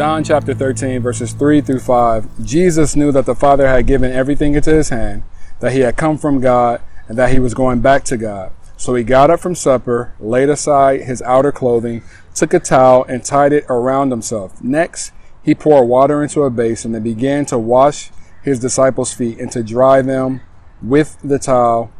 John chapter 13, verses 3 through 5, Jesus knew that the Father had given everything into his hand, that he had come from God, and that he was going back to God. So he got up from supper, laid aside his outer clothing, took a towel, and tied it around himself. Next, he poured water into a basin and began to wash his disciples' feet and to dry them with the towel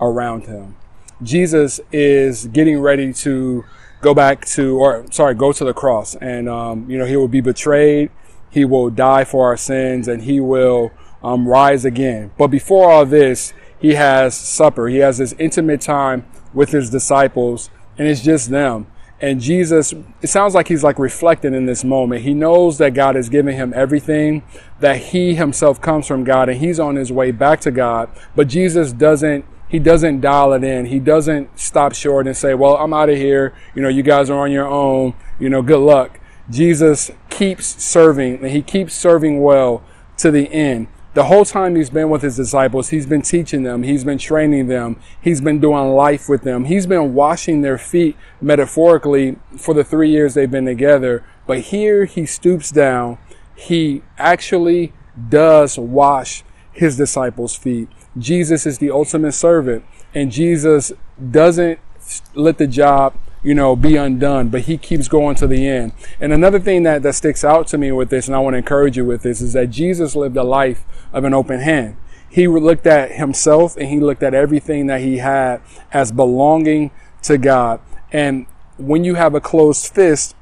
around him. Jesus is getting ready to go back to, or sorry, go to the cross. And, um, you know, he will be betrayed. He will die for our sins and he will um, rise again. But before all this, he has supper. He has this intimate time with his disciples and it's just them. And Jesus, it sounds like he's like reflecting in this moment. He knows that God has given him everything, that he himself comes from God and he's on his way back to God. But Jesus doesn't he doesn't dial it in. He doesn't stop short and say, well, I'm out of here. You know, you guys are on your own. You know, good luck. Jesus keeps serving and he keeps serving well to the end. The whole time he's been with his disciples, he's been teaching them, he's been training them, he's been doing life with them, he's been washing their feet metaphorically for the three years they've been together. But here he stoops down, he actually does wash his disciples' feet. Jesus is the ultimate servant and Jesus doesn't let the job, you know, be undone, but he keeps going to the end. And another thing that, that sticks out to me with this, and I want to encourage you with this, is that Jesus lived a life of an open hand. He looked at himself and he looked at everything that he had as belonging to God. And when you have a closed fist,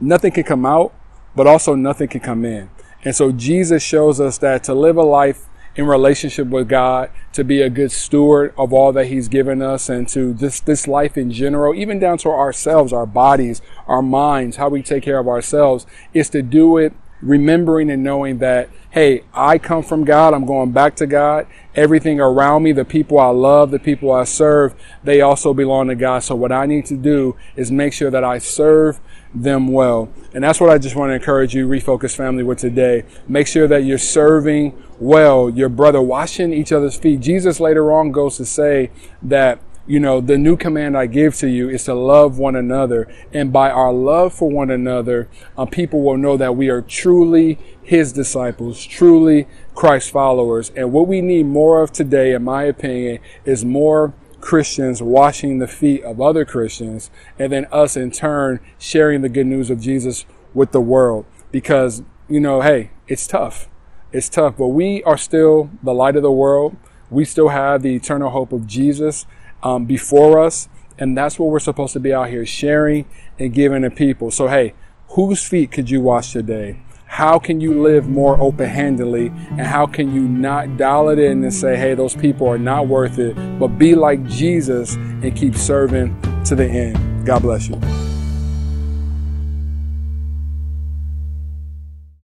nothing can come out, but also nothing can come in. And so Jesus shows us that to live a life in relationship with God, to be a good steward of all that He's given us and to just this life in general, even down to ourselves, our bodies, our minds, how we take care of ourselves, is to do it remembering and knowing that, hey, I come from God. I'm going back to God. Everything around me, the people I love, the people I serve, they also belong to God. So what I need to do is make sure that I serve them well. And that's what I just want to encourage you, Refocus family, with today. Make sure that you're serving well your brother, washing each other's feet. Jesus later on goes to say that you know, the new command I give to you is to love one another. And by our love for one another, um, people will know that we are truly his disciples, truly Christ followers. And what we need more of today, in my opinion, is more Christians washing the feet of other Christians and then us in turn sharing the good news of Jesus with the world. Because, you know, hey, it's tough. It's tough, but we are still the light of the world. We still have the eternal hope of Jesus um, before us. And that's what we're supposed to be out here sharing and giving to people. So, hey, whose feet could you wash today? How can you live more open handedly? And how can you not dial it in and say, hey, those people are not worth it, but be like Jesus and keep serving to the end? God bless you.